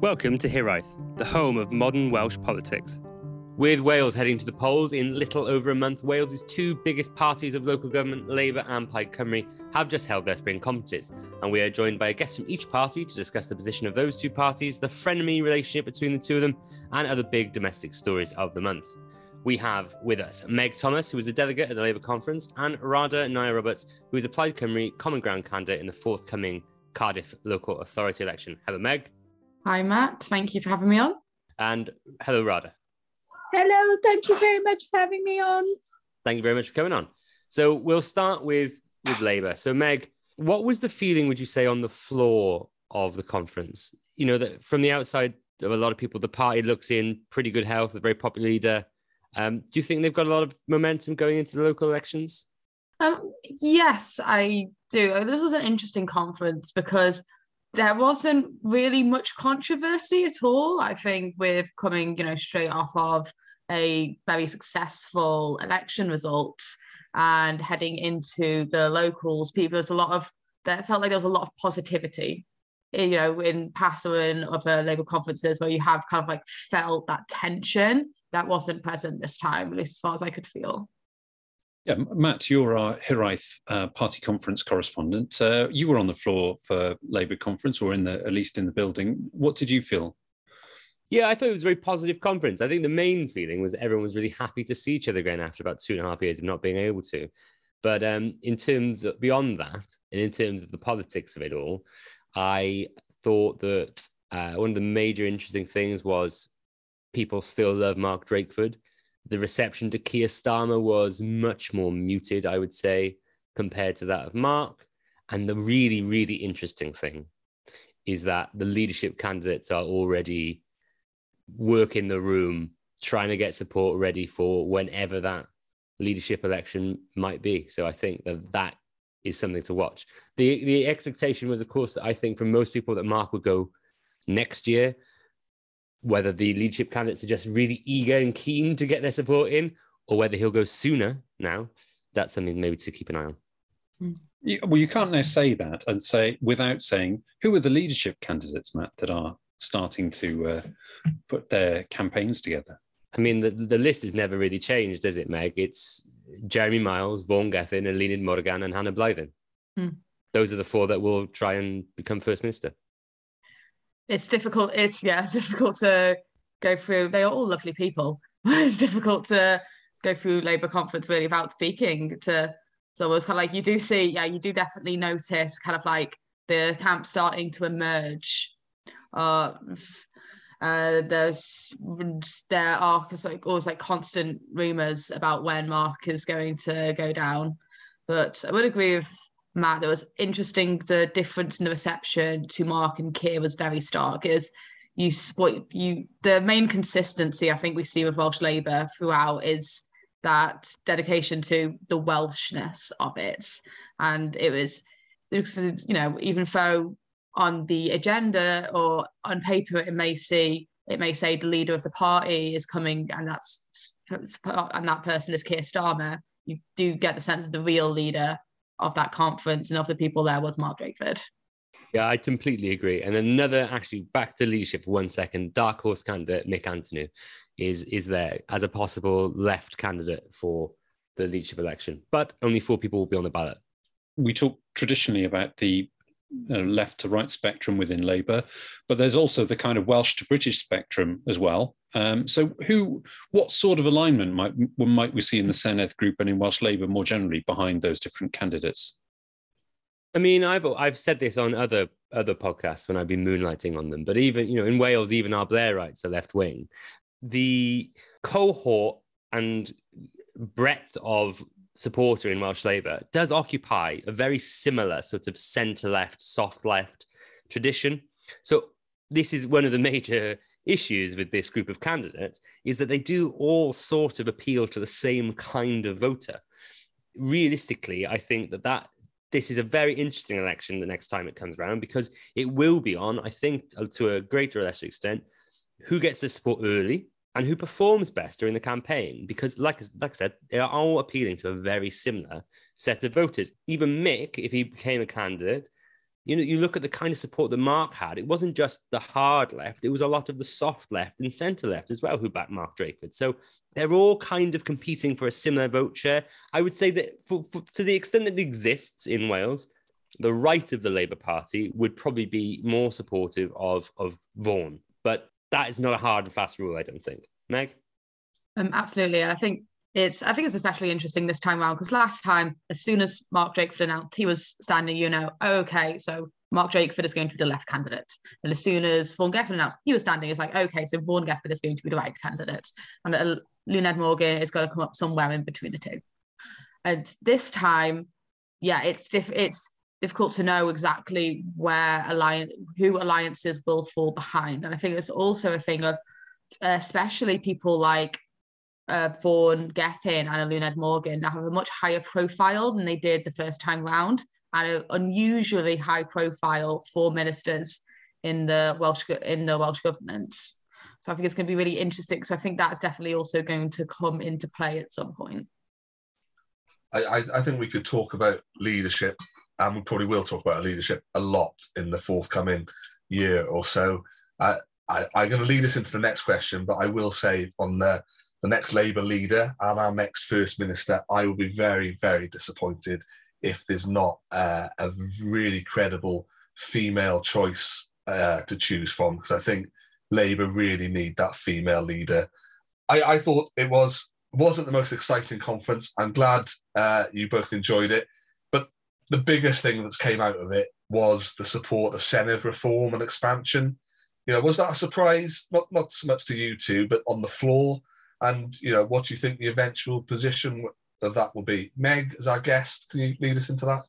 Welcome to Hiraeth, the home of modern Welsh politics. With Wales heading to the polls in little over a month, Wales's two biggest parties of local government, Labour and Plaid Cymru, have just held their spring conferences, and we are joined by a guest from each party to discuss the position of those two parties, the frenemy relationship between the two of them, and other big domestic stories of the month. We have with us Meg Thomas, who is a delegate at the Labour conference, and Radha Nair-Roberts, who is a Plaid Cymru Common Ground candidate in the forthcoming Cardiff local authority election. Hello, Meg. Hi, Matt. Thank you for having me on. And hello, Radha. Hello, thank you very much for having me on. Thank you very much for coming on. So we'll start with with Labour. So Meg, what was the feeling? Would you say on the floor of the conference? You know that from the outside of a lot of people, the party looks in pretty good health, a very popular leader. Um, do you think they've got a lot of momentum going into the local elections? Um, yes, I do. This was an interesting conference because there wasn't really much controversy at all. I think with coming, you know, straight off of a very successful election results and heading into the locals, people there's a lot of there felt like there was a lot of positivity. You know, in PASA and other uh, Labour conferences where you have kind of like felt that tension that wasn't present this time, at least as far as I could feel. Yeah, Matt, you're our Hiraeth uh, party conference correspondent. Uh, you were on the floor for Labour conference, or in the at least in the building. What did you feel? Yeah, I thought it was a very positive conference. I think the main feeling was everyone was really happy to see each other again after about two and a half years of not being able to. But um, in terms of beyond that, and in terms of the politics of it all, I thought that uh, one of the major interesting things was people still love Mark Drakeford the reception to Keir Starmer was much more muted, I would say, compared to that of Mark. And the really, really interesting thing is that the leadership candidates are already working the room, trying to get support ready for whenever that leadership election might be. So I think that that is something to watch. The the expectation was, of course, I think from most people that Mark would go next year whether the leadership candidates are just really eager and keen to get their support in, or whether he'll go sooner now. That's something maybe to keep an eye on. Hmm. well, you can't now say that and say without saying who are the leadership candidates, Matt, that are starting to uh, put their campaigns together. I mean, the, the list has never really changed, does it, Meg? It's Jeremy Miles, Vaughan Gething, Eluned Morgan, and Hannah Blythyn. Hmm. Those are the four that will try and become First Minister it's difficult. It's yeah, it's difficult to go through. They are all lovely people. it's difficult to go through Labour conference really without speaking to. So it's kind of like you do see, yeah, you do definitely notice kind of like the camp starting to emerge. Uh, uh, there's there are like always like constant rumors about when Mark is going to go down, but I would agree with Matt, that was interesting. The difference in the reception to Mark and Keir was very stark. Is you what you the main consistency I think we see with Welsh Labour throughout is that dedication to the Welshness of it, and it was you know even though on the agenda or on paper it may see it may say the leader of the party is coming and that's and that person is Keir Starmer. You do get the sense of the real leader of that conference and of the people there was Mark Drakeford. Yeah, I completely agree. And another, actually, back to leadership for one second. Dark horse candidate Mick Antoniw is is there as a possible left candidate for the leadership election, but only four people will be on the ballot. We talk traditionally about the uh, left to right spectrum within Labour, but there's also the kind of Welsh to British spectrum as well. Um, so, who, what sort of alignment might might we see in the Senedd group and in Welsh Labour more generally behind those different candidates? I mean, I've I've said this on other other podcasts when I've been moonlighting on them, but even you know in Wales, even our Blairites are left wing. The cohort and breadth of supporter in Welsh Labour does occupy a very similar sort of centre left, soft left tradition. So this is one of the major issues with this group of candidates is that they do all sort of appeal to the same kind of voter. Realistically, I think that that this is a very interesting election the next time it comes around because it will be on, I think, to a greater or lesser extent, who gets the support early and who performs best during the campaign. Because, like, like I said, they are all appealing to a very similar set of voters. Even Mick, if he became a candidate, you know, you look at the kind of support that Mark had, it wasn't just the hard left, it was a lot of the soft left and centre left as well who backed Mark Drakeford. So they're all kind of competing for a similar vote share. I would say that for, for, to the extent that it exists in Wales, the right of the Labour Party would probably be more supportive of, of Vaughan. But that is not a hard and fast rule, I don't think. Meg? Um, absolutely. And I think it's I think it's especially interesting this time around because last time, as soon as Mark Drakeford announced he was standing, you know, okay, so Mark Drakeford is going to be the left candidate. And as soon as Vaughan Gething announced he was standing, it's like, okay, so Vaughan Gething is going to be the right candidate. And uh, Luned Morgan is going to come up somewhere in between the two. And this time, yeah, it's diff- it's difficult to know exactly where alliance who alliances will fall behind. And I think it's also a thing of especially people like uh, Vaughan Gething and Luned Morgan now have a much higher profile than they did the first time round and an unusually high profile for ministers in the Welsh in the Welsh government. So I think it's going to be really interesting. So I think that's definitely also going to come into play at some point. I, I think we could talk about leadership, and we probably will talk about leadership a lot in the forthcoming year or so. Uh, I, I'm going to lead us into the next question, but I will say on the the next Labour leader and our next First Minister, I will be very, very disappointed if there's not uh, a really credible female choice uh, to choose from, because I think Labour really need that female leader. I, I thought it was wasn't the most exciting conference. I'm glad uh, you both enjoyed it, the biggest thing that came out of it was the support of Senedd reform and expansion. You know, was that a surprise? Not not so much to you two, but on the floor and you know what do you think the eventual position of that will be. Meg, as our guest, can you lead us into that?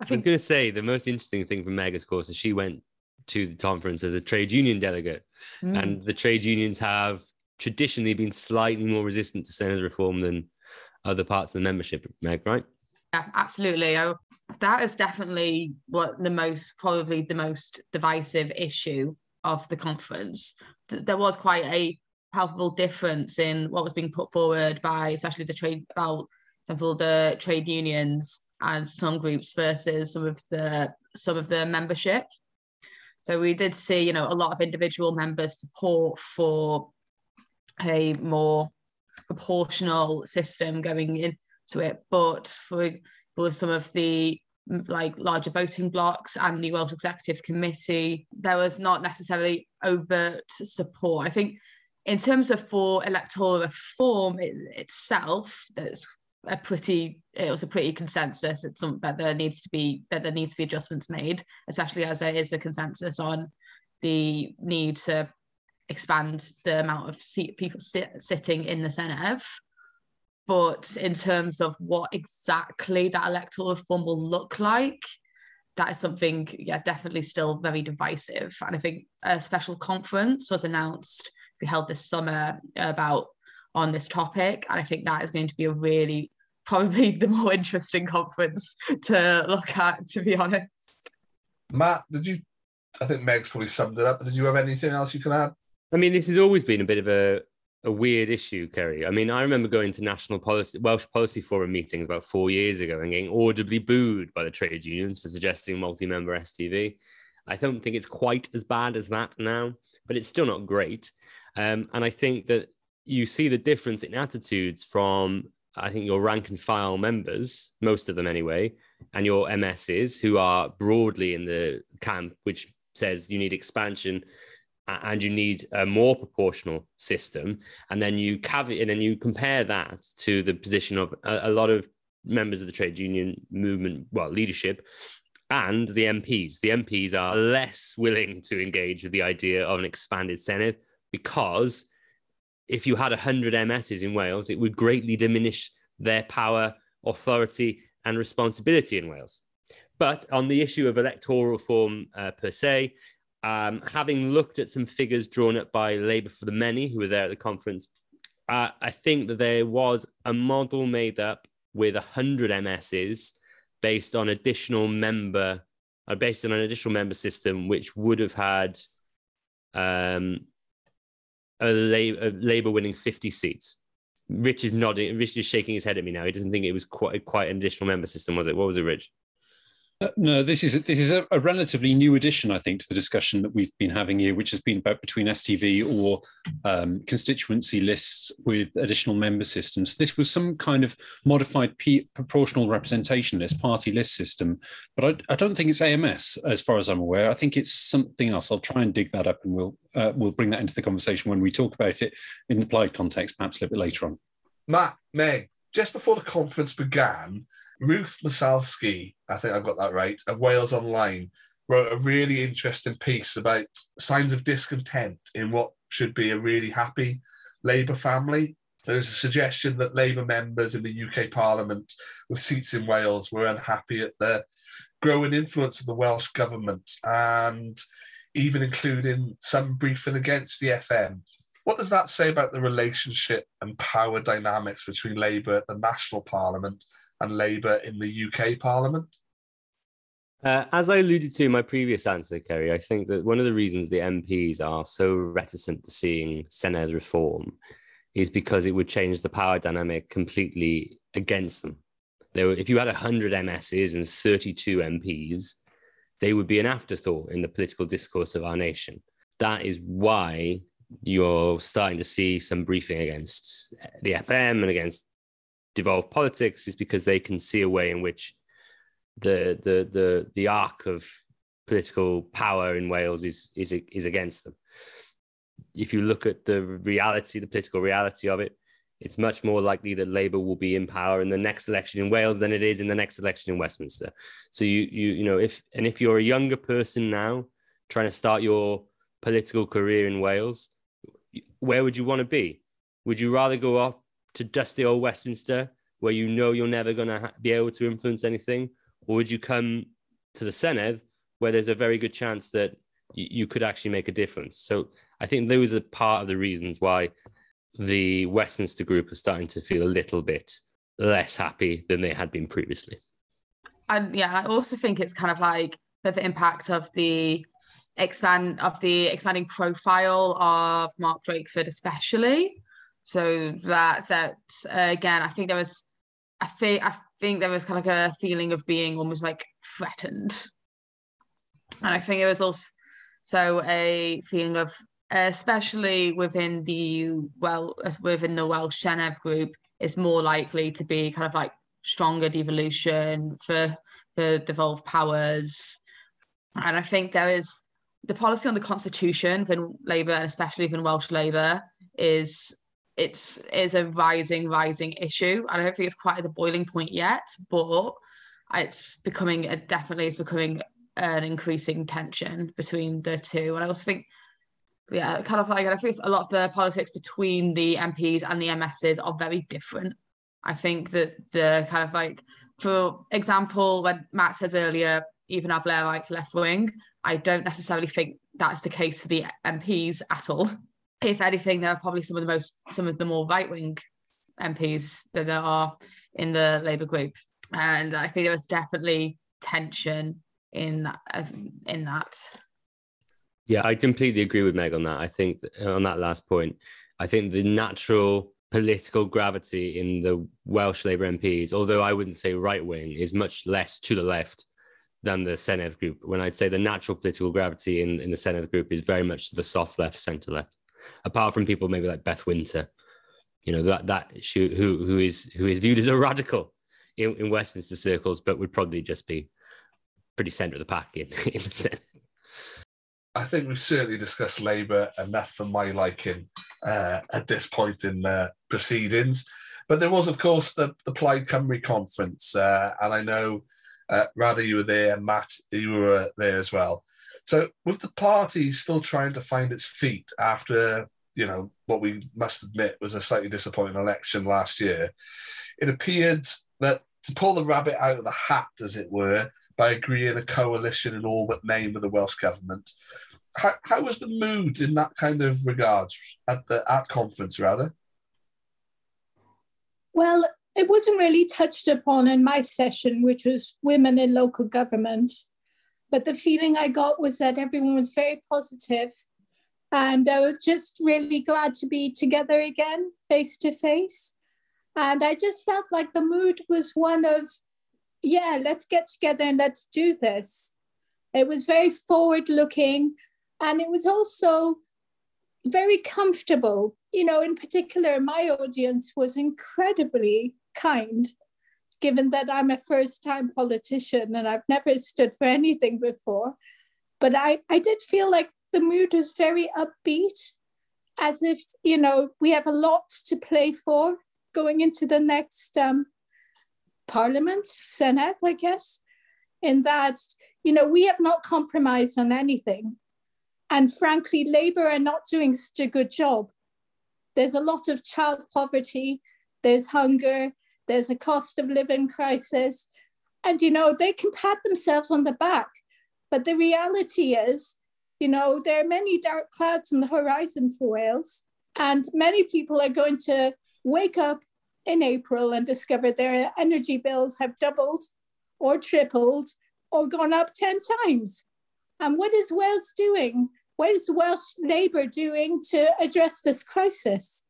I think I'm going to say the most interesting thing from Meg, of course, is she went to the conference as a trade union delegate, mm. and the trade unions have traditionally been slightly more resistant to Senedd reform than other parts of the membership. Meg, right? Yeah, absolutely. I, that is definitely what the most, probably the most divisive issue of the conference. There was quite a palpable difference in what was being put forward by especially the trade about example the trade unions and some groups versus some of the some of the membership so we did see you know a lot of individual members support for a more proportional system going into it but for for some of the like larger voting blocks and the Welsh Executive Committee, there was not necessarily overt support. I think in terms of for electoral reform it, itself, there's a pretty it was a pretty consensus. It's something that there needs to be that there needs to be adjustments made, especially as there is a consensus on the need to expand the amount of seat, people sit, sitting in the Senedd. But in terms of what exactly that electoral reform will look like, that is something, yeah, definitely still very divisive. And I think a special conference was announced be held this summer about on this topic. And I think that is going to be a really probably the more interesting conference to look at, to be honest. Matt, did you? I think Meg's probably summed it up. Did you have anything else you can add? I mean, this has always been a bit of a, a weird issue, Kerry. I mean, I remember going to national policy, Welsh Policy Forum meetings about four years ago and getting audibly booed by the trade unions for suggesting multi-member STV. I don't think it's quite as bad as that now, but it's still not great. Um, and I think that you see the difference in attitudes from, I think, your rank and file members, most of them anyway, and your MSs who are broadly in the camp, which says you need expansion and you need a more proportional system. And then you caveat and then you compare that to the position of a, a lot of members of the trade union movement, well, leadership, and the MPs. The MPs are less willing to engage with the idea of an expanded senate because if you had 100 MSs in Wales, it would greatly diminish their power, authority, and responsibility in Wales. But on the issue of electoral reform uh, per se, um, having looked at some figures drawn up by Labour for the Many, who were there at the conference, uh, I think that there was a model made up with 100 MSs based on additional member, uh, based on an additional member system, which would have had um, a, a Labour winning 50 seats. Rich is nodding. Rich is shaking his head at me now. He doesn't think it was quite quite an additional member system, was it? What was it, Rich? Uh, no, this is this is a, a, relatively new addition, I think, to the discussion that we've been having here, which has been about between STV or um, constituency lists with additional member systems. This was some kind of modified P- proportional representation list, party list system, but I, I, don't think it's AMS as far as I'm aware. I think it's something else. I'll try and dig that up, and we'll uh, we'll bring that into the conversation when we talk about it in the applied context, perhaps a little bit later on. Matt, Meg, just before the conference began Ruth Mosalski, I think I've got that right, of Wales Online, wrote a really interesting piece about signs of discontent in what should be a really happy Labour family. There's a suggestion that Labour members in the UK Parliament with seats in Wales were unhappy at the growing influence of the Welsh government and even including some briefing against the FM. What does that say about the relationship and power dynamics between Labour at the National Parliament and Labour in the UK Parliament? Uh, as I alluded to in my previous answer, Kerry, I think that one of the reasons the MPs are so reticent to seeing Senedd reform is because it would change the power dynamic completely against them. Were, if you had 100 MSs and 32 MPs, they would be an afterthought in the political discourse of our nation. That is why you're starting to see some briefing against the FM and against devolve politics is because they can see a way in which the the the the arc of political power in Wales is is is against them. If you look at the reality, the political reality of it, it's much more likely that Labour will be in power in the next election in Wales than it is in the next election in Westminster. So you you you know if and if you're a younger person now trying to start your political career in Wales, where would you want to be? Would you rather go up to dusty old Westminster where you know you're never going to ha- be able to influence anything? Or would you come to the Senedd where there's a very good chance that y- you could actually make a difference? So I think those are part of the reasons why the Westminster group are starting to feel a little bit less happy than they had been previously. And yeah, I also think it's kind of like the impact of the expand of the expanding profile of Mark Drakeford, especially so that that uh, again, I think there was, I think I think there was kind of like a feeling of being almost like threatened, and I think it was also so a feeling of, especially within the well within the Welsh Senedd group, is more likely to be kind of like stronger devolution for the devolved powers, and I think there is the policy on the constitution within Labour and especially within Welsh Labour is it's is a rising rising issue. I don't think it's quite at the boiling point yet but it's becoming a, definitely it's becoming an increasing tension between the two. And i also think yeah kind of like i think a lot of the politics between the mps and the ms's are very different. I think that the kind of like for example when matt says earlier even our blairites left wing i don't necessarily think that's the case for the mps at all if anything, they're probably some of the most some of the more right wing MPs that there are in the Labour group, and I think there was definitely tension in that, in that. Yeah, I completely agree with Meg on that. I think on that last point, I think the natural political gravity in the Welsh Labour MPs, although I wouldn't say right wing, is much less to the left than the Senedd group. When I'd say the natural political gravity in, in the Senedd group is very much the soft left, centre left apart from people maybe like Beth Winter, you know that that she, who who is who is viewed as a radical in, in Westminster circles, but would probably just be pretty centre of the pack in, in the Senedd. I think we've certainly discussed Labour enough for my liking uh, at this point in the proceedings. But there was, of course, the, the Plaid Cymru conference, uh, and I know uh, Radha, you were there, Matt, you were there as well. So with the party still trying to find its feet after you know what we must admit was a slightly disappointing election last year, it appeared that to pull the rabbit out of the hat, as it were, by agreeing a coalition in all but name with the Welsh government. How, how was the mood in that kind of regards at the at conference rather? Well, it wasn't really touched upon in my session, which was women in local government. But the feeling I got was that everyone was very positive, and I was just really glad to be together again, face to face. And I just felt like the mood was one of yeah, let's get together and let's do this. It was very forward looking and it was also very comfortable. You know, in particular, my audience was incredibly kind, given that I'm a first time politician and I've never stood for anything before. But I, I did feel like the mood was very upbeat, as if, you know, we have a lot to play for going into the next um, parliament, Senate, I guess, in that, you know, we have not compromised on anything. And frankly, Labour are not doing such a good job. There's a lot of child poverty, there's hunger, there's a cost of living crisis. And, you know, they can pat themselves on the back. But the reality is, you know, there are many dark clouds on the horizon for Wales. And many people are going to wake up in April and discover their energy bills have doubled or tripled or gone up 10 times. And what is Wales doing? What is Welsh Labour doing to address this crisis?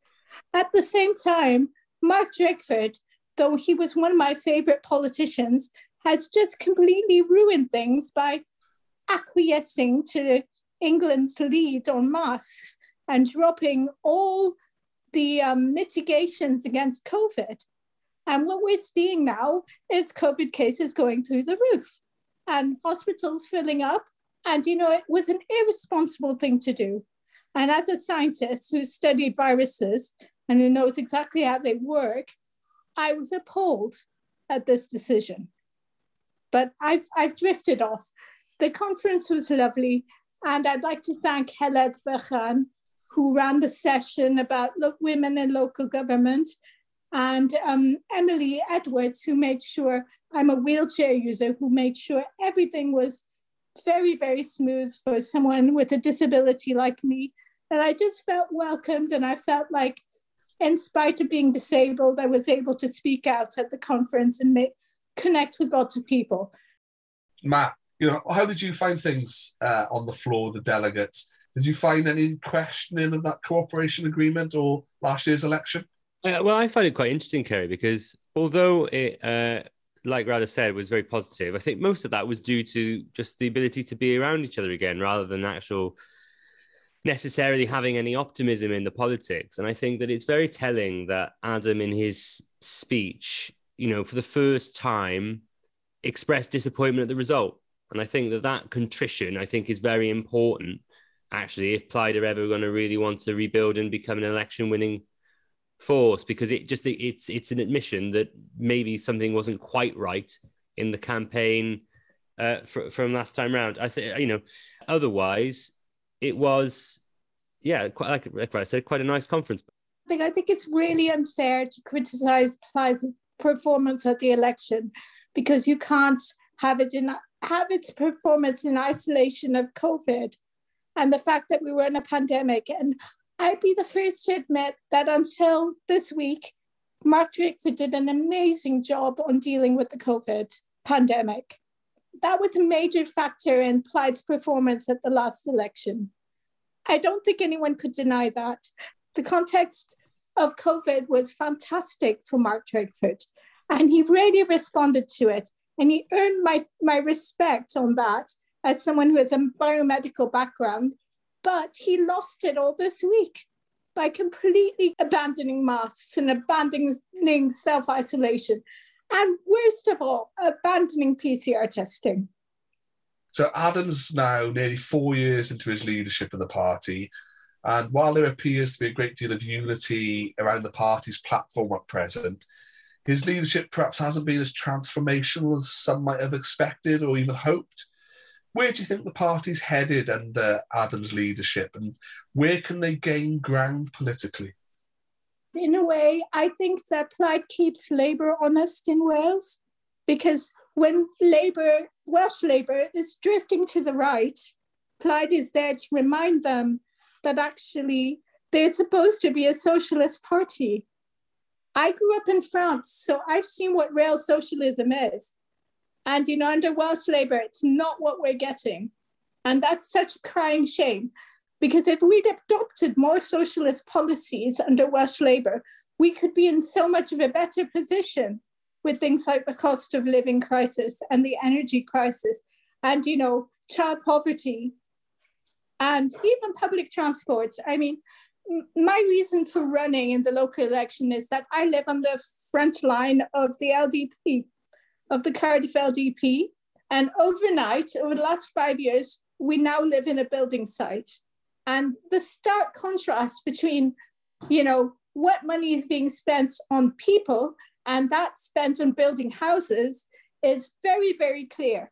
At the same time, Mark Drakeford, though he was one of my favourite politicians, has just completely ruined things by acquiescing to England's lead on masks and dropping all the um, mitigations against COVID. And what we're seeing now is COVID cases going through the roof and hospitals filling up. And, you know, it was an irresponsible thing to do. And as a scientist who studied viruses and who knows exactly how they work, I was appalled at this decision. But I've, I've drifted off. The conference was lovely. And I'd like to thank Heledd Fychan who ran the session about women in local government, and um, Emily Edwards, who made sure I'm a wheelchair user, who made sure everything was very, very smooth for someone with a disability like me. And I just felt welcomed, and I felt like, in spite of being disabled, I was able to speak out at the conference and make, connect with lots of people. Matt, you know, how did you find things uh, on the floor, the delegates? Did you find any questioning of that cooperation agreement or last year's election? Uh, well, I find it quite interesting, Kerry, because although it, uh, like Radha said, was very positive, I think most of that was due to just the ability to be around each other again rather than actual necessarily having any optimism in the politics. And I think that it's very telling that Adam, in his speech, you know, for the first time, expressed disappointment at the result. And I think that that contrition, I think, is very important actually if Plaid are ever going to really want to rebuild and become an election winning force because it just it's it's an admission that maybe something wasn't quite right in the campaign uh, fr- from last time round. I think you know, otherwise it was yeah, quite like, like I said, quite a nice conference. I think I think it's really unfair to criticize Plaid's performance at the election because you can't have it in have its performance in isolation of COVID and the fact that we were in a pandemic. And I'd be the first to admit that until this week, Mark Drakeford did an amazing job on dealing with the COVID pandemic. That was a major factor in Plaid's performance at the last election. I don't think anyone could deny that. The context of COVID was fantastic for Mark Drakeford, and he really responded to it. And he earned my, my respect on that as someone who has a biomedical background, but he lost it all this week by completely abandoning masks and abandoning self isolation. And worst of all, abandoning PCR testing. So Adam's now nearly four years into his leadership of the party. And while there appears to be a great deal of unity around the party's platform at present, his leadership perhaps hasn't been as transformational as some might have expected or even hoped. Where do you think the party's headed under Adam's leadership, and where can they gain ground politically? In a way, I think that Plaid keeps Labour honest in Wales, because when Labour, Welsh Labour, is drifting to the right, Plaid is there to remind them that actually they're supposed to be a socialist party. I grew up in France, so I've seen what real socialism is. And, you know, under Welsh Labour, it's not what we're getting. And that's such a crying shame. Because if we'd adopted more socialist policies under Welsh Labour, we could be in so much of a better position with things like the cost of living crisis and the energy crisis and, you know, child poverty and even public transport. I mean, my reason for running in the local election is that I live on the front line of the LDP, of the Cardiff LDP. And overnight, over the last five years, we now live in a building site. And the stark contrast between, you know, what money is being spent on people and that spent on building houses is very, very clear.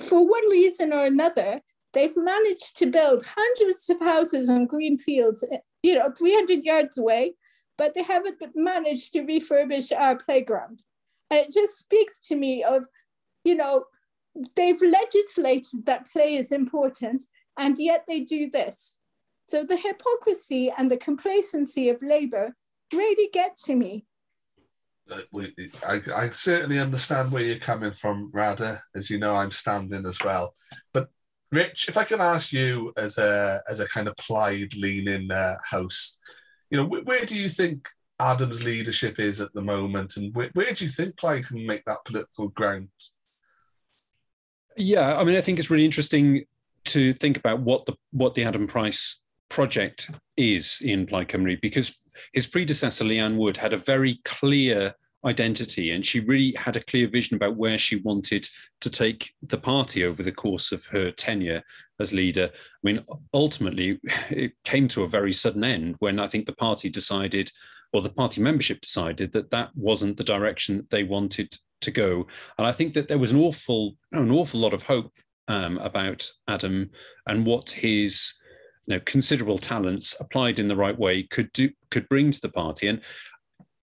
For one reason or another, they've managed to build hundreds of houses on green fields, you know, 300 yards away, but they haven't managed to refurbish our playground. And it just speaks to me of, you know, they've legislated that play is important, and yet they do this. So the hypocrisy and the complacency of Labour really get to me. We, I, I, certainly understand where you're coming from, Radha. As you know, I'm standing as well. But Rich, if I can ask you as a as a kind of Plaid leaning uh, host, you know, where, where, do you think Adam's leadership is at the moment, and where, where do you think Plaid can make that political ground? Yeah, I mean, I think it's really interesting to think about what the what the Adam Price project is in Plaid Cymru because his predecessor, Leanne Wood, had a very clear identity and she really had a clear vision about where she wanted to take the party over the course of her tenure as leader. I mean, ultimately, it came to a very sudden end when I think the party decided, or the party membership decided, that that wasn't the direction that they wanted to go. And I think that there was an awful, an awful lot of hope um, about Adam and what his you know, considerable talents applied in the right way could do could bring to the party. And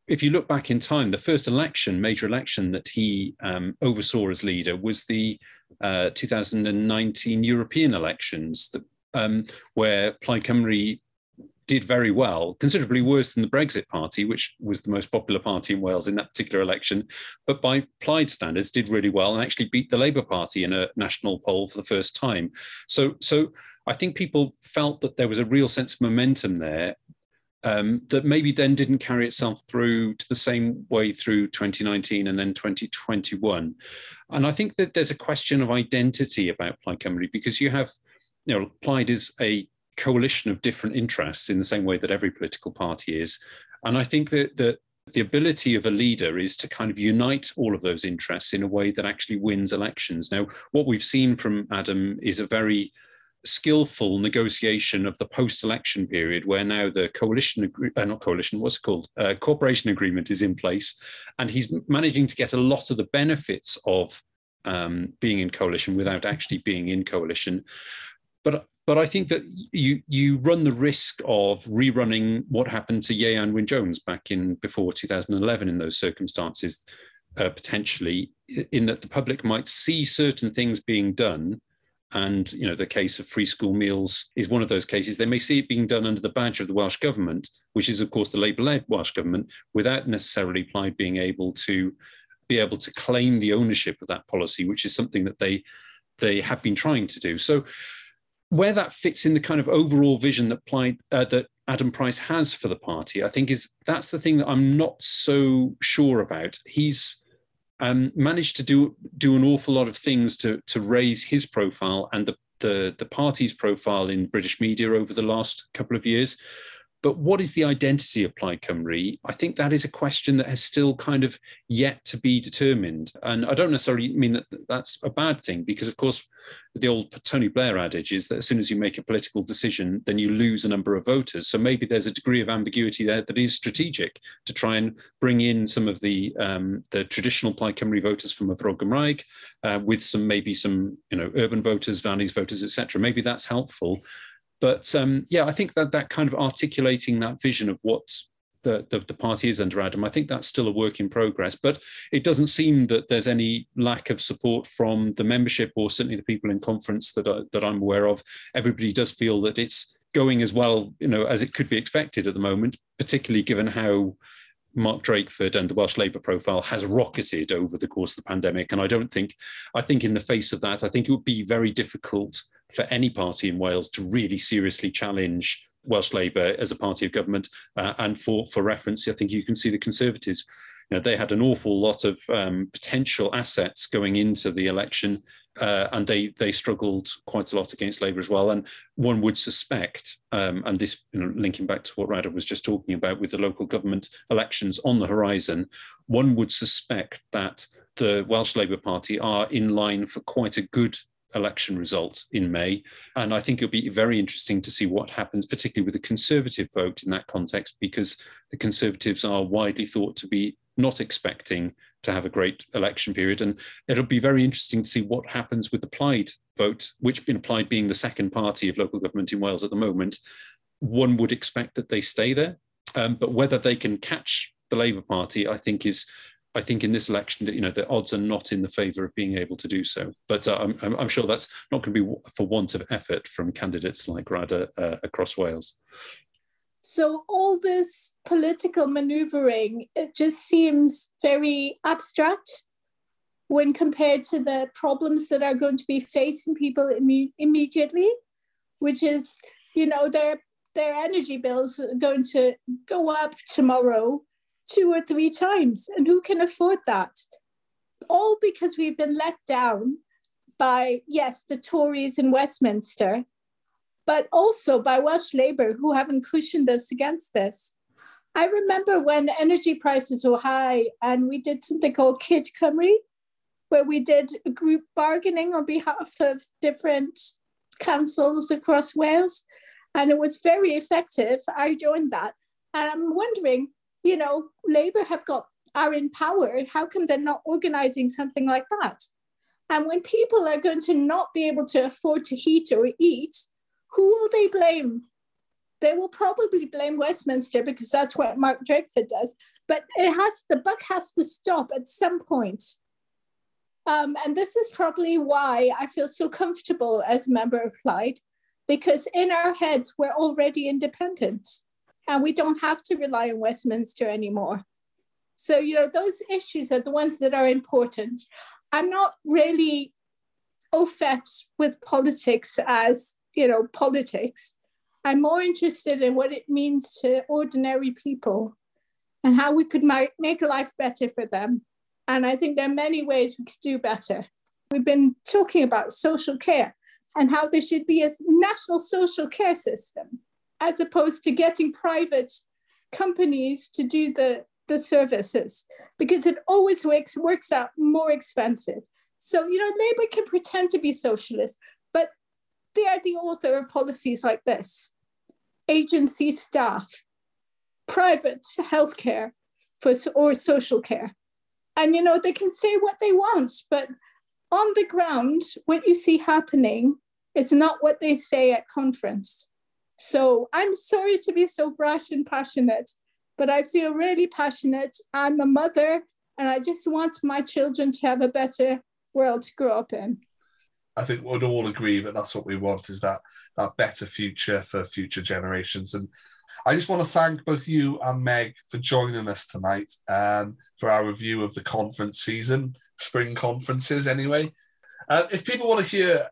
if you look back in time, the first election, major election that he um, oversaw as leader was the uh, 2019 European elections, that, um, where Plaid Cymru did very well, considerably worse than the Brexit Party, which was the most popular party in Wales in that particular election, but by Plaid standards did really well and actually beat the Labour Party in a national poll for the first time. So, so I think people felt that there was a real sense of momentum there um, that maybe then didn't carry itself through to the same way through 2019 and then 2021. And I think that there's a question of identity about Plaid Cymru because you have, you know, Plaid is a coalition of different interests in the same way that every political party is. And I think that, that the ability of a leader is to kind of unite all of those interests in a way that actually wins elections. Now, what we've seen from Adam is a very skillful negotiation of the post-election period, where now the coalition, uh, not coalition, what's it called, uh, cooperation agreement is in place, and he's managing to get a lot of the benefits of um, being in coalition without actually being in coalition. But but I think that you you run the risk of rerunning what happened to Ieuan Wyn Jones back in before 2011 in those circumstances, uh, potentially, in that the public might see certain things being done and you know, the case of free school meals is one of those cases. They may see it being done under the badge of the Welsh government, which is of course the Labour-led Welsh government, without necessarily Plaid being able to be able to claim the ownership of that policy, which is something that they they have been trying to do. So where that fits in the kind of overall vision that Plaid, uh, that Adam Price has for the party, I think is that's the thing that I'm not so sure about. He's um, managed to do do an awful lot of things to to raise his profile and the, the the party's profile in British media over the last couple of years. But what is the identity of Plaid Cymru? I think that is a question that has still kind of yet to be determined. And I don't necessarily mean that that's a bad thing, because of course, the old Tony Blair adage is that as soon as you make a political decision, then you lose a number of voters. So maybe there's a degree of ambiguity there that is strategic to try and bring in some of the um, the traditional Plaid Cymru voters from a Fro Gymraeg, uh, with some maybe some you know urban voters, valleys voters, etc. Maybe that's helpful. But um, yeah, I think that that kind of articulating that vision of what the, the, the, party is under Adam, I think that's still a work in progress. But it doesn't seem that there's any lack of support from the membership or certainly the people in conference that, I, that I'm aware of. Everybody does feel that it's going as well, you know, as it could be expected at the moment, particularly given how Mark Drakeford and the Welsh Labour profile has rocketed over the course of the pandemic. And I don't think, I think in the face of that, I think it would be very difficult for any party in Wales to really seriously challenge Welsh Labour as a party of government. Uh, and for, for reference, I think you can see the Conservatives you know, they had an awful lot of um, potential assets going into the election, uh, and they they struggled quite a lot against Labour as well. And one would suspect, um, and this you know, linking back to what Radha was just talking about with the local government elections on the horizon, one would suspect that the Welsh Labour Party are in line for quite a good election result in May. And I think it'll be very interesting to see what happens, particularly with the Conservative vote in that context, because the Conservatives are widely thought to be not expecting to have a great election period. And it'll be very interesting to see what happens with the Plaid vote, which in Plaid being the second party of local government in Wales at the moment, one would expect that they stay there. Um, but whether they can catch the Labour Party, I think is I think in this election that you know the odds are not in the favour of being able to do so. But uh, I'm, I'm, sure that's not going to be for want of effort from candidates like Radha uh, across Wales. So all this political manoeuvring it just seems very abstract when compared to the problems that are going to be facing people Im- immediately, which is you know their their energy bills are going to go up tomorrow two or three times. And who can afford that? All because we've been let down by, yes, the Tories in Westminster, but also by Welsh Labour, who haven't cushioned us against this. I remember when energy prices were high and we did something called Cyd Cymru, where we did group bargaining on behalf of different councils across Wales. And it was very effective. I joined that. And I'm wondering you know, Labour have got are in power. How come they're not organizing something like that? And when people are going to not be able to afford to heat or eat, who will they blame? They will probably blame Westminster because that's what Mark Drakeford does. But it has the buck has to stop at some point. Um, and this is probably why I feel so comfortable as a member of Plaid, because in our heads we're already independent and we don't have to rely on Westminster anymore. So, you know, those issues are the ones that are important. I'm not really au fait with politics as, you know, politics. I'm more interested in what it means to ordinary people and how we could make life better for them. And I think there are many ways we could do better. We've been talking about social care and how there should be a national social care system as opposed to getting private companies to do the, the services because it always works, works out more expensive. So, you know, Labour can pretend to be socialist, they are the author of policies like this agency staff, private healthcare for, or social care. And, you know, they can say what they want, but on the ground, what you see happening is not what they say at conference. So I'm sorry to be so brash and passionate, but I feel really passionate. I'm a mother and I just want my children to have a better world to grow up in. I think we'd all agree that that's what we want is that that better future for future generations. And I just want to thank both you and Meg for joining us tonight um, for our review of the conference season, spring conferences anyway. Uh, if people want to hear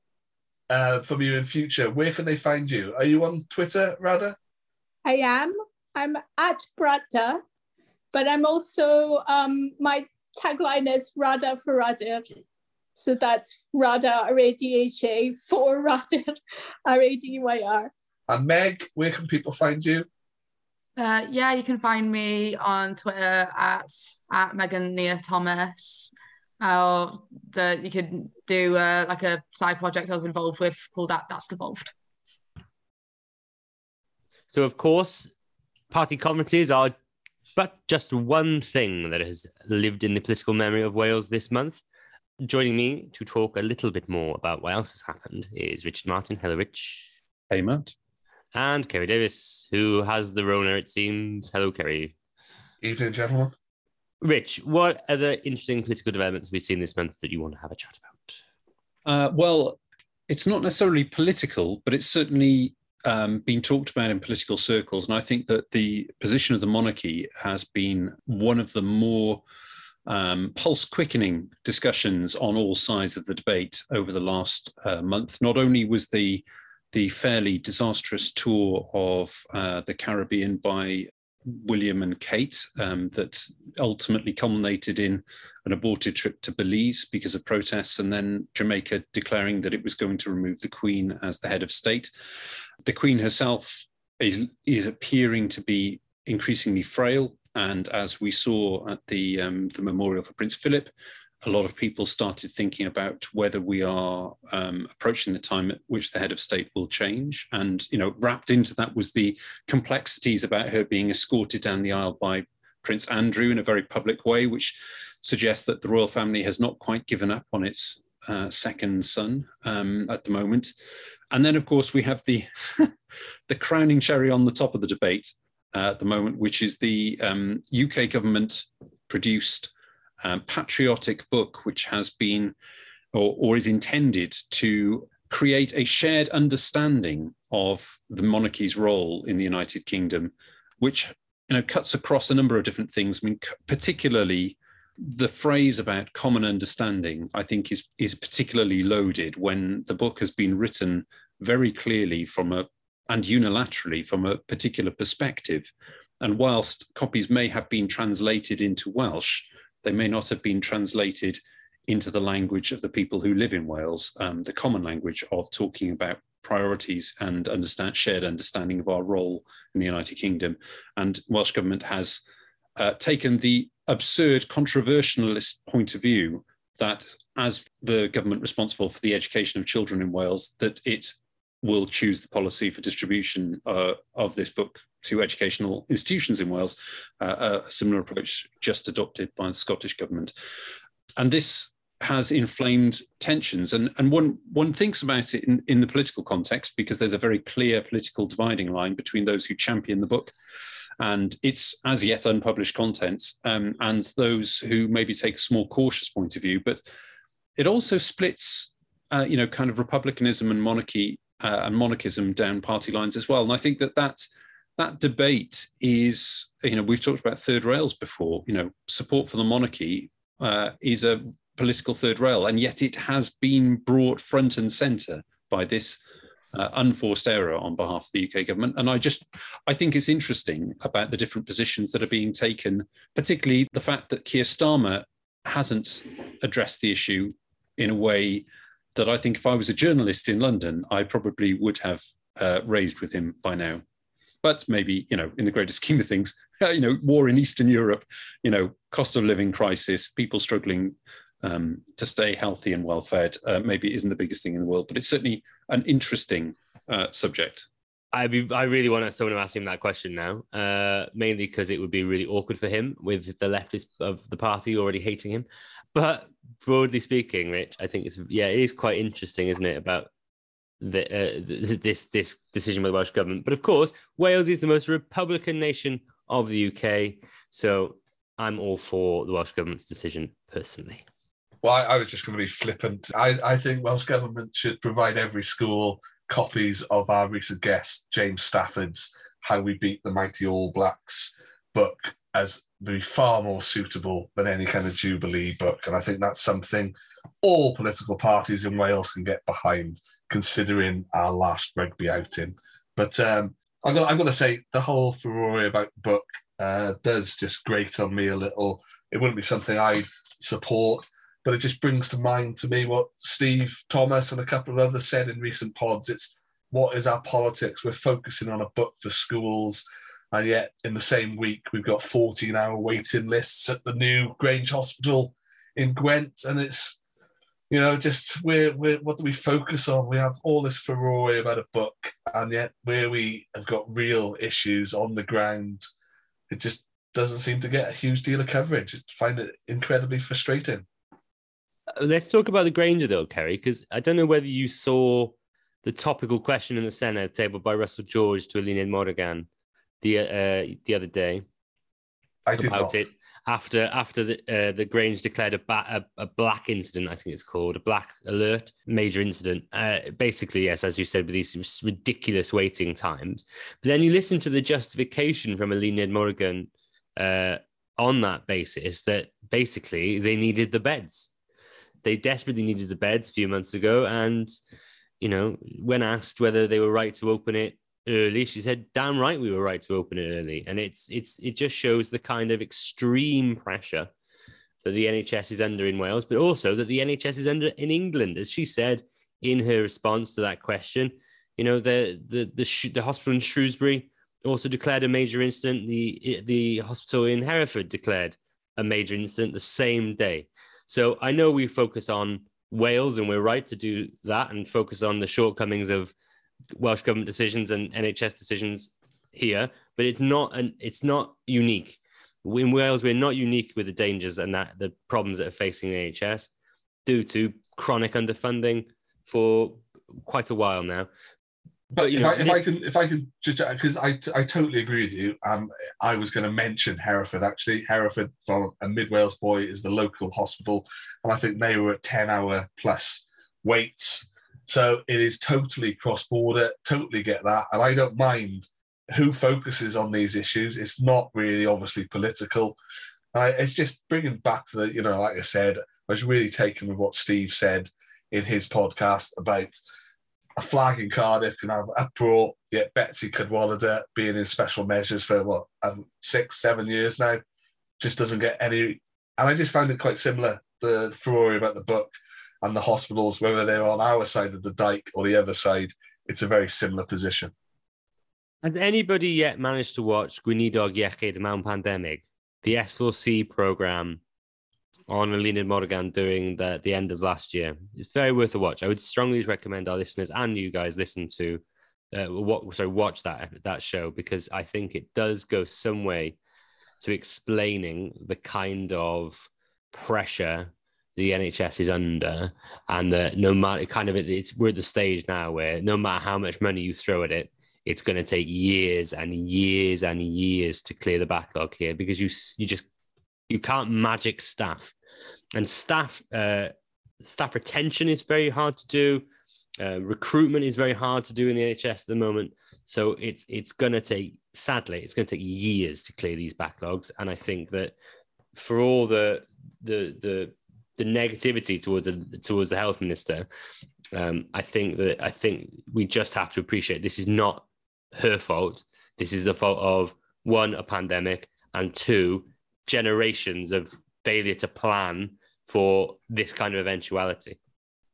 uh, from you in future, where can they find you? Are you on Twitter, Radha? I am. I'm at Radha, but I'm also, um, my tagline is Radha for Radyr. So that's Radha, R A D H A, for Radyr, R A D Y R. And Meg, where can people find you? Uh, yeah, you can find me on Twitter at, at Megan Nia Thomas or that you could do uh, like a side project I was involved with called that That's Devolved. So of course, party conferences are but just one thing that has lived in the political memory of Wales this month. Joining me to talk a little bit more about what else has happened is Richard Martin. Hello, Rich. Hey, Matt. And Kerry Davis, who has the Rona, it seems. Hello, Kerry. Evening, gentlemen. Rich, what other interesting political developments we've seen this month that you want to have a chat about? Uh, well, it's not necessarily political, but it's certainly um, been talked about in political circles. And I think that the position of the monarchy has been one of the more um, pulse quickening discussions on all sides of the debate over the last uh, month. Not only was the the fairly disastrous tour of uh, the Caribbean by William and Kate um, that ultimately culminated in an aborted trip to Belize because of protests, and then Jamaica declaring that it was going to remove the Queen as the head of state. The Queen herself is, is appearing to be increasingly frail, and as we saw at the, um, the memorial for Prince Philip, a lot of people started thinking about whether we are um, approaching the time at which the head of state will change. And, you know, wrapped into that was the complexities about her being escorted down the aisle by Prince Andrew in a very public way, which suggests that the royal family has not quite given up on its uh, second son um, at the moment. And then, of course, we have the the crowning cherry on the top of the debate uh, at the moment, which is the um, UK government produced um, patriotic book, which has been or, or is intended to create a shared understanding of the monarchy's role in the United Kingdom, which you know cuts across a number of different things. I mean, particularly the phrase about common understanding, I think, is is particularly loaded when the book has been written very clearly from a and unilaterally from a particular perspective. And whilst copies may have been translated into Welsh, they may not have been translated into the language of the people who live in Wales, um, the common language of talking about priorities and understand, shared understanding of our role in the United Kingdom. And Welsh Government has uh, taken the absurd controversialist point of view that as the government responsible for the education of children in Wales, that it will choose the policy for distribution uh, of this book to educational institutions in Wales, uh, a similar approach just adopted by the Scottish government. And this has inflamed tensions. And, and one, one thinks about it in, in the political context because there's a very clear political dividing line between those who champion the book and its as yet unpublished contents um, and those who maybe take a small cautious point of view. But it also splits, uh, you know, kind of republicanism and monarchy uh, and monarchism down party lines as well. And I think that that that debate is, you know, we've talked about third rails before. You know, support for the monarchy uh, is a political third rail, and yet it has been brought front and centre by this uh, unforced error on behalf of the UK government. And I just, I think it's interesting about the different positions that are being taken, particularly the fact that Keir Starmer hasn't addressed the issue in a way that I think if I was a journalist in London, I probably would have uh, raised with him by now. But maybe, you know, in the greater scheme of things, you know, war in Eastern Europe, you know, cost of living crisis, people struggling um, to stay healthy and well fed, uh, maybe isn't the biggest thing in the world, but it's certainly an interesting uh, subject. I I really want someone to ask him that question now, uh, mainly because it would be really awkward for him with the leftists of the party already hating him. But broadly speaking, Rich, I think it's yeah, it is quite interesting, isn't it, about the, uh, this this decision by the Welsh government. But of course, Wales is the most Republican nation of the UK, so I'm all for the Welsh government's decision personally. Well, I, I was just going to be flippant. I, I think Welsh government should provide every school copies of our recent guest James Stafford's "How We Beat the Mighty All Blacks" book as be far more suitable than any kind of Jubilee book. And I think that's something all political parties in Wales can get behind, considering our last rugby outing. But um, I'm going to say the whole furore about book uh, does just grate on me a little. It wouldn't be something I'd support, but it just brings to mind to me what Steve Thomas and a couple of others said in recent pods. It's what is our politics? We're focusing on a book for schools and yet, in the same week, we've got 14 hour waiting lists at the new Grange Hospital in Gwent. And it's, you know, just we're, we're what do we focus on? We have all this furore about a book, and yet where we have got real issues on the ground, it just doesn't seem to get a huge deal of coverage. I find it incredibly frustrating. Uh, let's talk about the Granger, though, Kerry, because I don't know whether you saw the topical question in the Senedd tabled by Russell George to Eluned Morgan the uh, the other day I about it after after the uh, the Grange declared a, ba- a, a black incident. I think it's called a black alert, major incident. Uh, basically, yes, as you said, with these ridiculous waiting times. But then you listen to the justification from Eluned Morgan uh, on that basis that basically they needed the beds. They desperately needed the beds a few months ago, and you know, when asked whether they were right to open it early. She said, "Damn right, we were right to open it early," and it's it's it just shows the kind of extreme pressure that the NHS is under in Wales, but also that the NHS is under in England, as she said in her response to that question. You know, the the the, the hospital in Shrewsbury also declared a major incident. The the hospital in Hereford declared a major incident the same day. So I know we focus on Wales, and we're right to do that and focus on the shortcomings of Welsh government decisions and NHS decisions here, but it's not an it's not unique. In Wales, we're not unique with the dangers and that the problems that are facing the NHS due to chronic underfunding for quite a while now. But, if, know, I, if I can, if I can just, because I, I totally agree with you. Um, I was going to mention Hereford actually. Hereford, from a Mid Wales boy, is the local hospital, and I think they were at ten hour plus waits. So it is totally cross border. Totally get that, and I don't mind who focuses on these issues. It's not really obviously political. Uh, it's just bringing back to the, you know, like I said, I was really taken with what Steve said in his podcast about a flag in Cardiff can have uproar. Yet Betsi Cadwaladr being in special measures for what um, six, seven years now, just doesn't get any. And I just found it quite similar. The furore about the book and the hospitals, whether they're on our side of the dike or the other side, it's a very similar position. Has anybody yet managed to watch Gweinidog Iechyd Mewn Pandemic, the S4C program on Eluned Morgan doing the, the end of last year. It's very worth a watch. I would strongly recommend our listeners and you guys listen to uh, what sorry watch that that show because I think it does go some way to explaining the kind of pressure the NHS is under, and that no matter kind of it's we're at the stage now where no matter how much money you throw at it, it's going to take years and years and years to clear the backlog here because you you just you can't magic staff and staff uh, staff retention is very hard to do. Uh, recruitment is very hard to do in the NHS at the moment. So it's it's going to take, sadly, it's going to take years to clear these backlogs. And I think that for all the the the the negativity towards a, towards the health minister, um, I think that I think we just have to appreciate this is not her fault. This is the fault of one a pandemic and two generations of failure to plan for this kind of eventuality.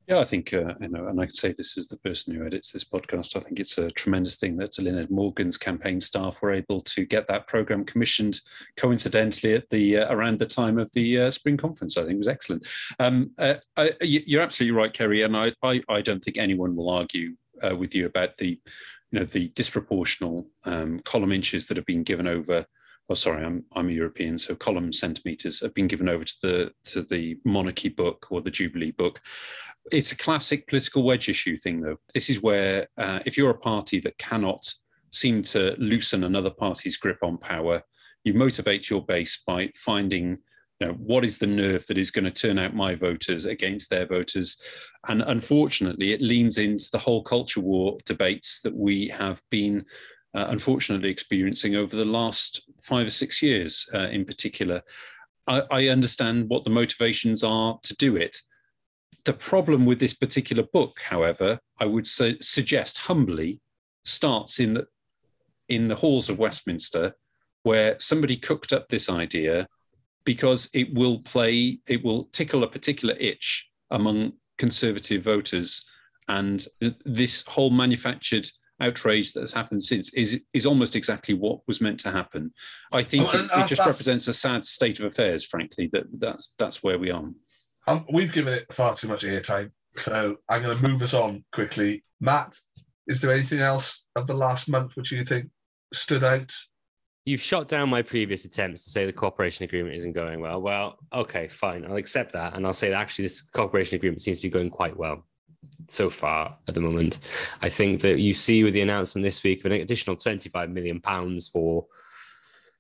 Yeah, I think, uh, you know, and I say this as the person who edits this podcast. I think it's a tremendous thing that Eluned Morgan's campaign staff were able to get that program commissioned coincidentally at the uh, around the time of the uh, spring conference. I think was excellent. Um, uh, I, you're absolutely right, Kerry, and I, I, I don't think anyone will argue uh, with you about the, you know, the disproportional um, column inches that have been given over oh sorry i'm i'm a european so column centimeters have been given over to the to the monarchy book or the jubilee book it's a classic political wedge issue thing though this is where uh, if you're a party that cannot seem to loosen another party's grip on power you motivate your base by finding you know, what is the nerve that is going to turn out my voters against their voters? And unfortunately, it leans into the whole culture war debates that we have been uh, unfortunately experiencing over the last five or six years uh, in particular. I, I, understand what the motivations are to do it. The problem with this particular book, however, I would say, suggest humbly, starts in the, in the halls of Westminster, where somebody cooked up this idea because it will play, it will tickle a particular itch among conservative voters. And this whole manufactured outrage that has happened since is is almost exactly what was meant to happen. I think oh, it, it, just represents a sad state of affairs, frankly. That that's that's where we are. Um, we've given it far too much airtime, so I'm going to move us on quickly. Matt, is there anything else of the last month which you think stood out? You've shot down my previous attempts to say the cooperation agreement isn't going well. Well, okay, fine. I'll accept that. And I'll say that actually this cooperation agreement seems to be going quite well so far at the moment. I think that you see with the announcement this week of an additional 25 million pounds for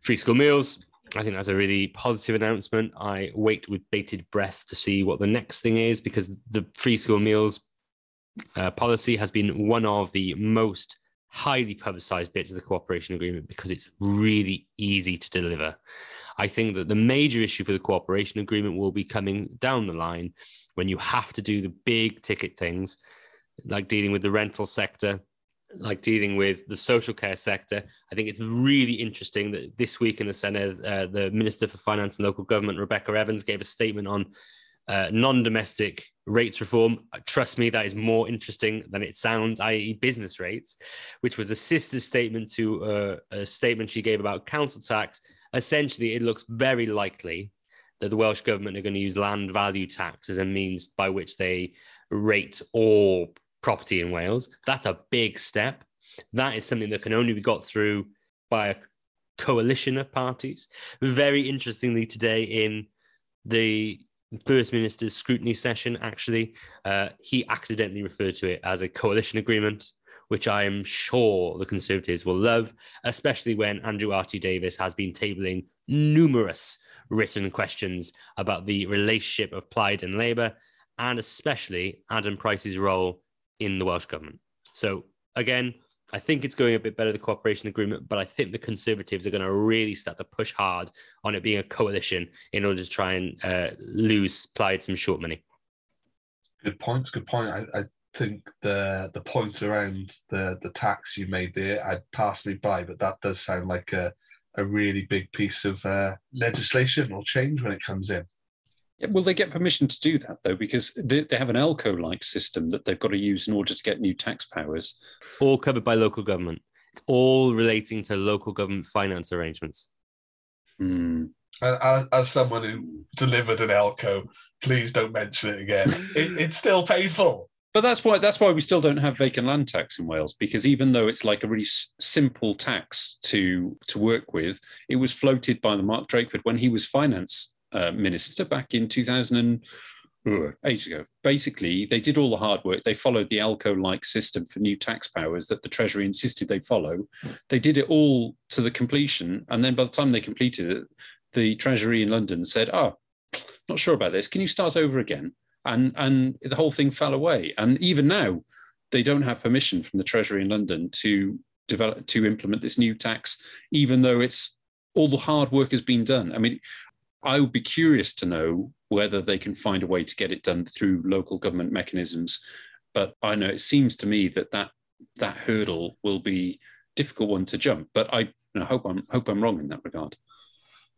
free school meals. I think that's a really positive announcement. I wait with bated breath to see what the next thing is because the free school meals uh, policy has been one of the most highly publicized bits of the cooperation agreement because it's really easy to deliver. I think that the major issue for the cooperation agreement will be coming down the line when you have to do the big ticket things like dealing with the rental sector like dealing with the social care sector. I think it's really interesting that this week in the Senedd, uh, the Minister for Finance and Local Government, Rebecca Evans, gave a statement on uh, non-domestic rates reform. Uh, trust me, that is more interesting than it sounds, i.e., business rates, which was a sister statement to uh, a statement she gave about council tax. Essentially, it looks very likely that the Welsh government are going to use land value tax as a means by which they rate all property in Wales. That's a big step. That is something that can only be got through by a coalition of parties. Very interestingly, today in the First Minister's scrutiny session, actually, uh, he accidentally referred to it as a coalition agreement, which I am sure the Conservatives will love, especially when Andrew RT Davies has been tabling numerous written questions about the relationship of Plaid and Labour, and especially Adam Price's role in the Welsh government. So, again, I think it's going a bit better, the cooperation agreement, but I think the Conservatives are going to really start to push hard on it being a coalition in order to try and uh, lose Plaid some short money. Good point. Good point. I, I think the the point around the the tax you made there, I'd pass me by, but that does sound like a a really big piece of uh, legislation or change when it comes in. Yeah, will they get permission to do that though? Because they, they have an LCO-like system that they've got to use in order to get new tax powers. All covered by local government. It's all relating to local government finance arrangements. Hmm. As, as someone who delivered an LCO, please don't mention it again. it, it's still painful. But that's why that's why we still don't have vacant land tax in Wales because even though it's like a really s- simple tax to to work with, it was floated by the Mark Drakeford when he was finance uh, minister back in 2000 uh, ages ago. Basically, they did all the hard work. They followed the LCO-like system for new tax powers that the Treasury insisted they follow. They did it all to the completion, and then by the time they completed it, the Treasury in London said, "Oh, not sure about this. Can you start over again?" And and the whole thing fell away. And even now, they don't have permission from the Treasury in London to develop to implement this new tax, even though it's all the hard work has been done. I mean, I would be curious to know whether they can find a way to get it done through local government mechanisms. But I know it seems to me that that that hurdle will be difficult one to jump. But I you know, hope I'm hope I'm wrong in that regard.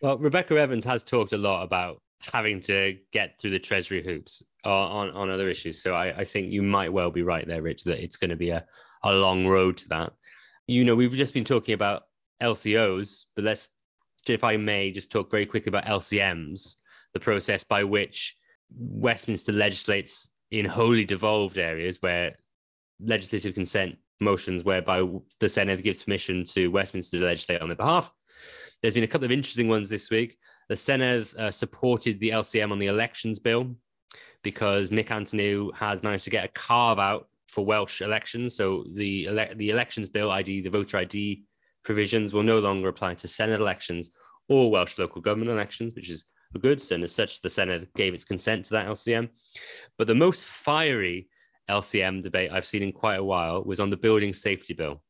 Well, Rebecca Evans has talked a lot about having to get through the treasury hoops on, on other issues. So I, I think you might well be right there, Rich, that it's going to be a, a long road to that. You know, we've just been talking about LCOs, but let's, if I may, just talk very quickly about LCMs, the process by which Westminster legislates in wholly devolved areas where legislative consent motions whereby the Senedd gives permission to Westminster to legislate on their behalf. There's been a couple of interesting ones this week. The Senedd uh, supported the LCM on the elections bill because Mick Antoniw has managed to get a carve out for Welsh elections. So the ele- the elections bill ID, the voter ID provisions will no longer apply to Senedd elections or Welsh local government elections, which is a good. And as such, the Senedd gave its consent to that LCM. But the most fiery LCM debate I've seen in quite a while was on the building safety bill.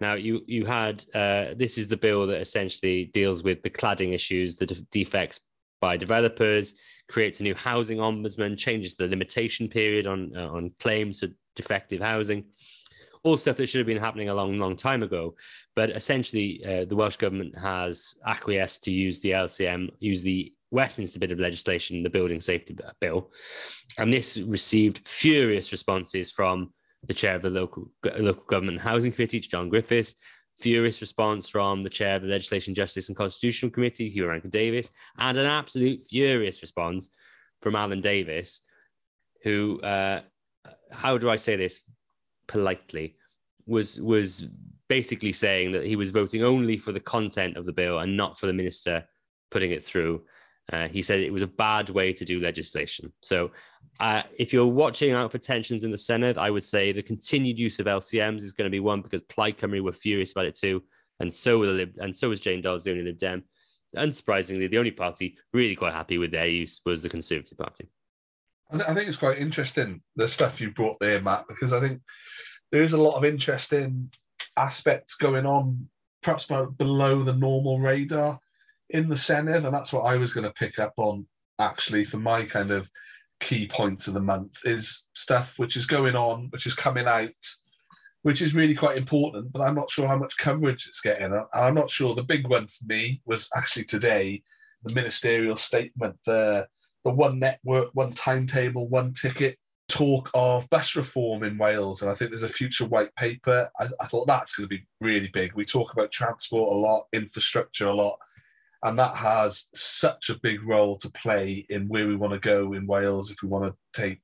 Now, you you had uh, this is the bill that essentially deals with the cladding issues, the de- defects by developers, creates a new housing ombudsman, changes the limitation period on uh, on claims for defective housing, all stuff that should have been happening a long, long time ago. But essentially, uh, the Welsh government has acquiesced to use the LCM, use the Westminster bit of legislation, the Building Safety Bill, and this received furious responses from the chair of the local local government housing committee, John Griffiths. Furious response from the chair of the Legislation, Justice and Constitutional Committee, Huw Irranca-Davies, and an absolute furious response from Alun Davies, who, uh, how do I say this politely, was was basically saying that he was voting only for the content of the bill and not for the minister putting it through. Uh, he said it was a bad way to do legislation. So, uh, if you're watching out for tensions in the Senedd, I would say the continued use of LCMs is going to be one because Plaid Cymru were furious about it too, and so were the Lib- and so was Jane Dodds, the only Lib Dem. Unsurprisingly, the only party really quite happy with their use was the Conservative Party. I, I think it's quite interesting the stuff you brought there, Matt, because I think there is a lot of interesting aspects going on, perhaps below the normal radar in the Senedd, and that's what I was going to pick up on actually for my kind of key points of the month is stuff which is going on, which is coming out, which is really quite important. But I'm not sure how much coverage it's getting. And I'm not sure. The big one for me was actually today, the ministerial statement, the the one network, one timetable, one ticket talk of bus reform in Wales, and I think there's a future white paper. I, I thought that's going to be really big. We talk about transport a lot, infrastructure a lot, and that has such a big role to play in where we want to go in Wales if we want to take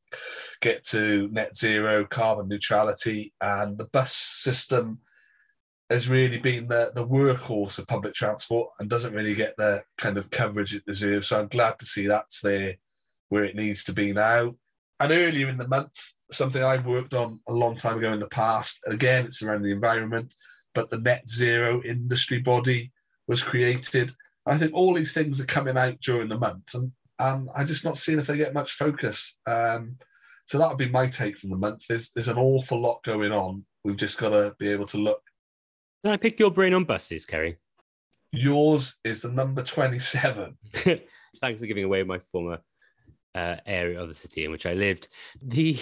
get to net zero carbon neutrality. And the bus system has really been the, the workhorse of public transport and doesn't really get the kind of coverage it deserves. So I'm glad to see that's there where it needs to be now. And earlier in the month, something I worked on a long time ago in the past, again, it's around the environment, but the net zero industry body was created. I think all these things are coming out during the month, and, and I'm just not seeing if they get much focus. Um, so that would be my take from the month. There's there's an awful lot going on. We've just got to be able to look Can I pick your brain on buses, Kerry? Yours is the number 27. Thanks for giving away my former uh, area of the city in which I lived. The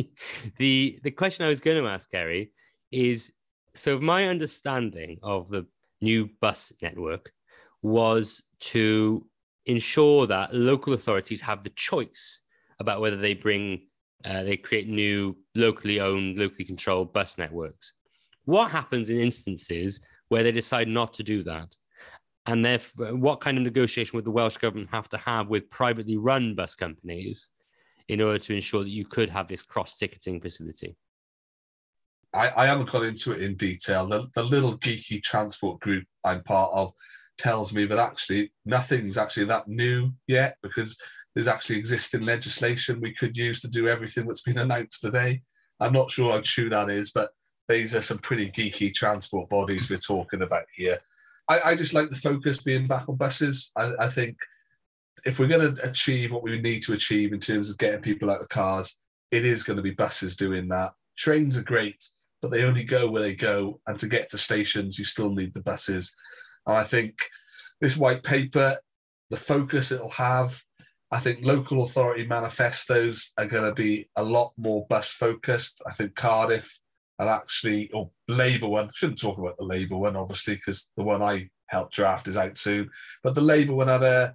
the the question I was going to ask Kerry is so my understanding of the new bus network was to ensure that local authorities have the choice about whether they bring uh, they create new locally owned locally controlled bus networks. What happens in instances where they decide not to do that? And what kind of negotiation would the welsh government have to have with privately run bus companies in order to ensure that you could have this cross ticketing facility? I, I haven't gone into it in detail. The, the little geeky transport group I'm part of tells me that actually nothing's actually that new yet because there's actually existing legislation we could use to do everything that's been announced today. I'm not sure how true that is, but these are some pretty geeky transport bodies we're talking about here. I, I just like the focus being back on buses. I, I think if we're going to achieve what we need to achieve in terms of getting people out of cars, it is going to be buses doing that. Trains are great, but they only go where they go. And to get to stations, you still need the buses. And I think this white paper, the focus it'll have, I think local authority manifestos are going to be a lot more bus focused. I think Cardiff and actually, or Labour one, shouldn't talk about the Labour one, obviously, because the one I helped draft is out soon. But the Labour one had a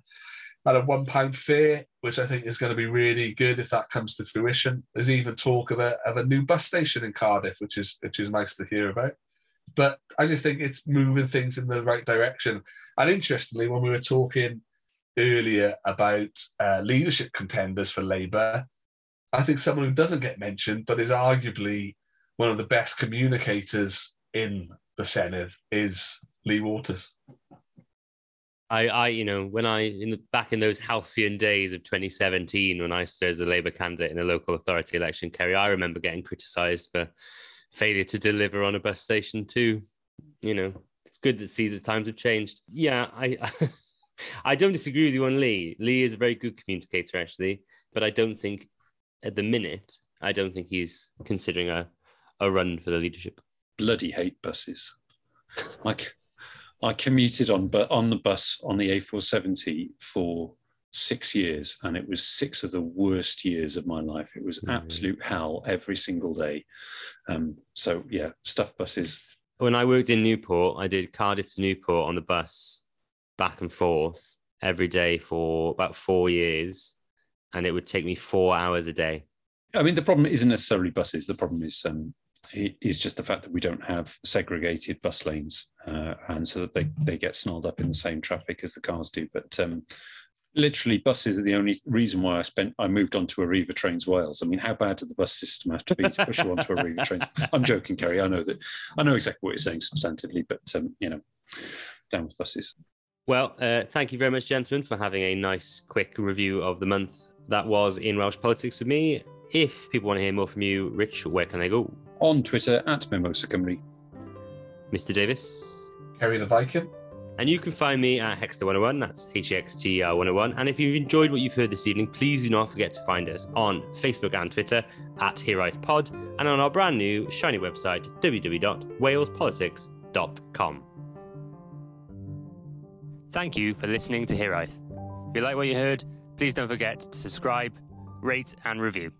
at a one pound fare, which I think is going to be really good if that comes to fruition. There's even talk of a of a new bus station in Cardiff, which is which is nice to hear about. But I just think it's moving things in the right direction. And interestingly, when we were talking earlier about uh, leadership contenders for Labour, I think someone who doesn't get mentioned, but is arguably one of the best communicators in the Senedd is Lee Waters. I, I, you know, when I in the, back in those halcyon days of 2017, when I stood as a Labour candidate in a local authority election, Kerry, I remember getting criticised for failure to deliver on a bus station too. You know, it's good to see the times have changed. Yeah, I, I don't disagree with you on Lee. Lee is a very good communicator, actually, but I don't think at the minute, I don't think he's considering a, a run for the leadership. Bloody hate buses. Like I commuted on but on the bus on the A470 for six years, and it was six of the worst years of my life. It was Mhm. absolute hell every single day. Um, so yeah, stuff buses. When I worked in Newport, I did Cardiff to Newport on the bus back and forth every day for about four years. And it would take me four hours a day. I mean, the problem isn't necessarily buses. The problem is um, is just the fact that we don't have segregated bus lanes, uh, and so that they they get snarled up in the same traffic as the cars do. But um, literally, buses are the only reason why I spent I moved on to Arriva Trains Wales. I mean, how bad did the bus system have to be to push you onto Arriva Trains? I'm joking, Kerry. I know that I know exactly what you're saying substantively, but um, you know, down with buses. Well, uh, thank you very much, gentlemen, for having a nice, quick review of the month that was in Welsh politics with me. If people want to hear more from you, Rich, where can they go? On Twitter at Mimosa Cymru. Mr. Davis. Kerry the Viking. And you can find me at Hexter101, that's H E X T R 101. And if you've enjoyed what you've heard this evening, please do not forget to find us on Facebook and Twitter at HereI'vePod and on our brand new shiny website, www.walespolitics.com. Thank you for listening to Here. If you like what you heard, please don't forget to subscribe, rate, and review.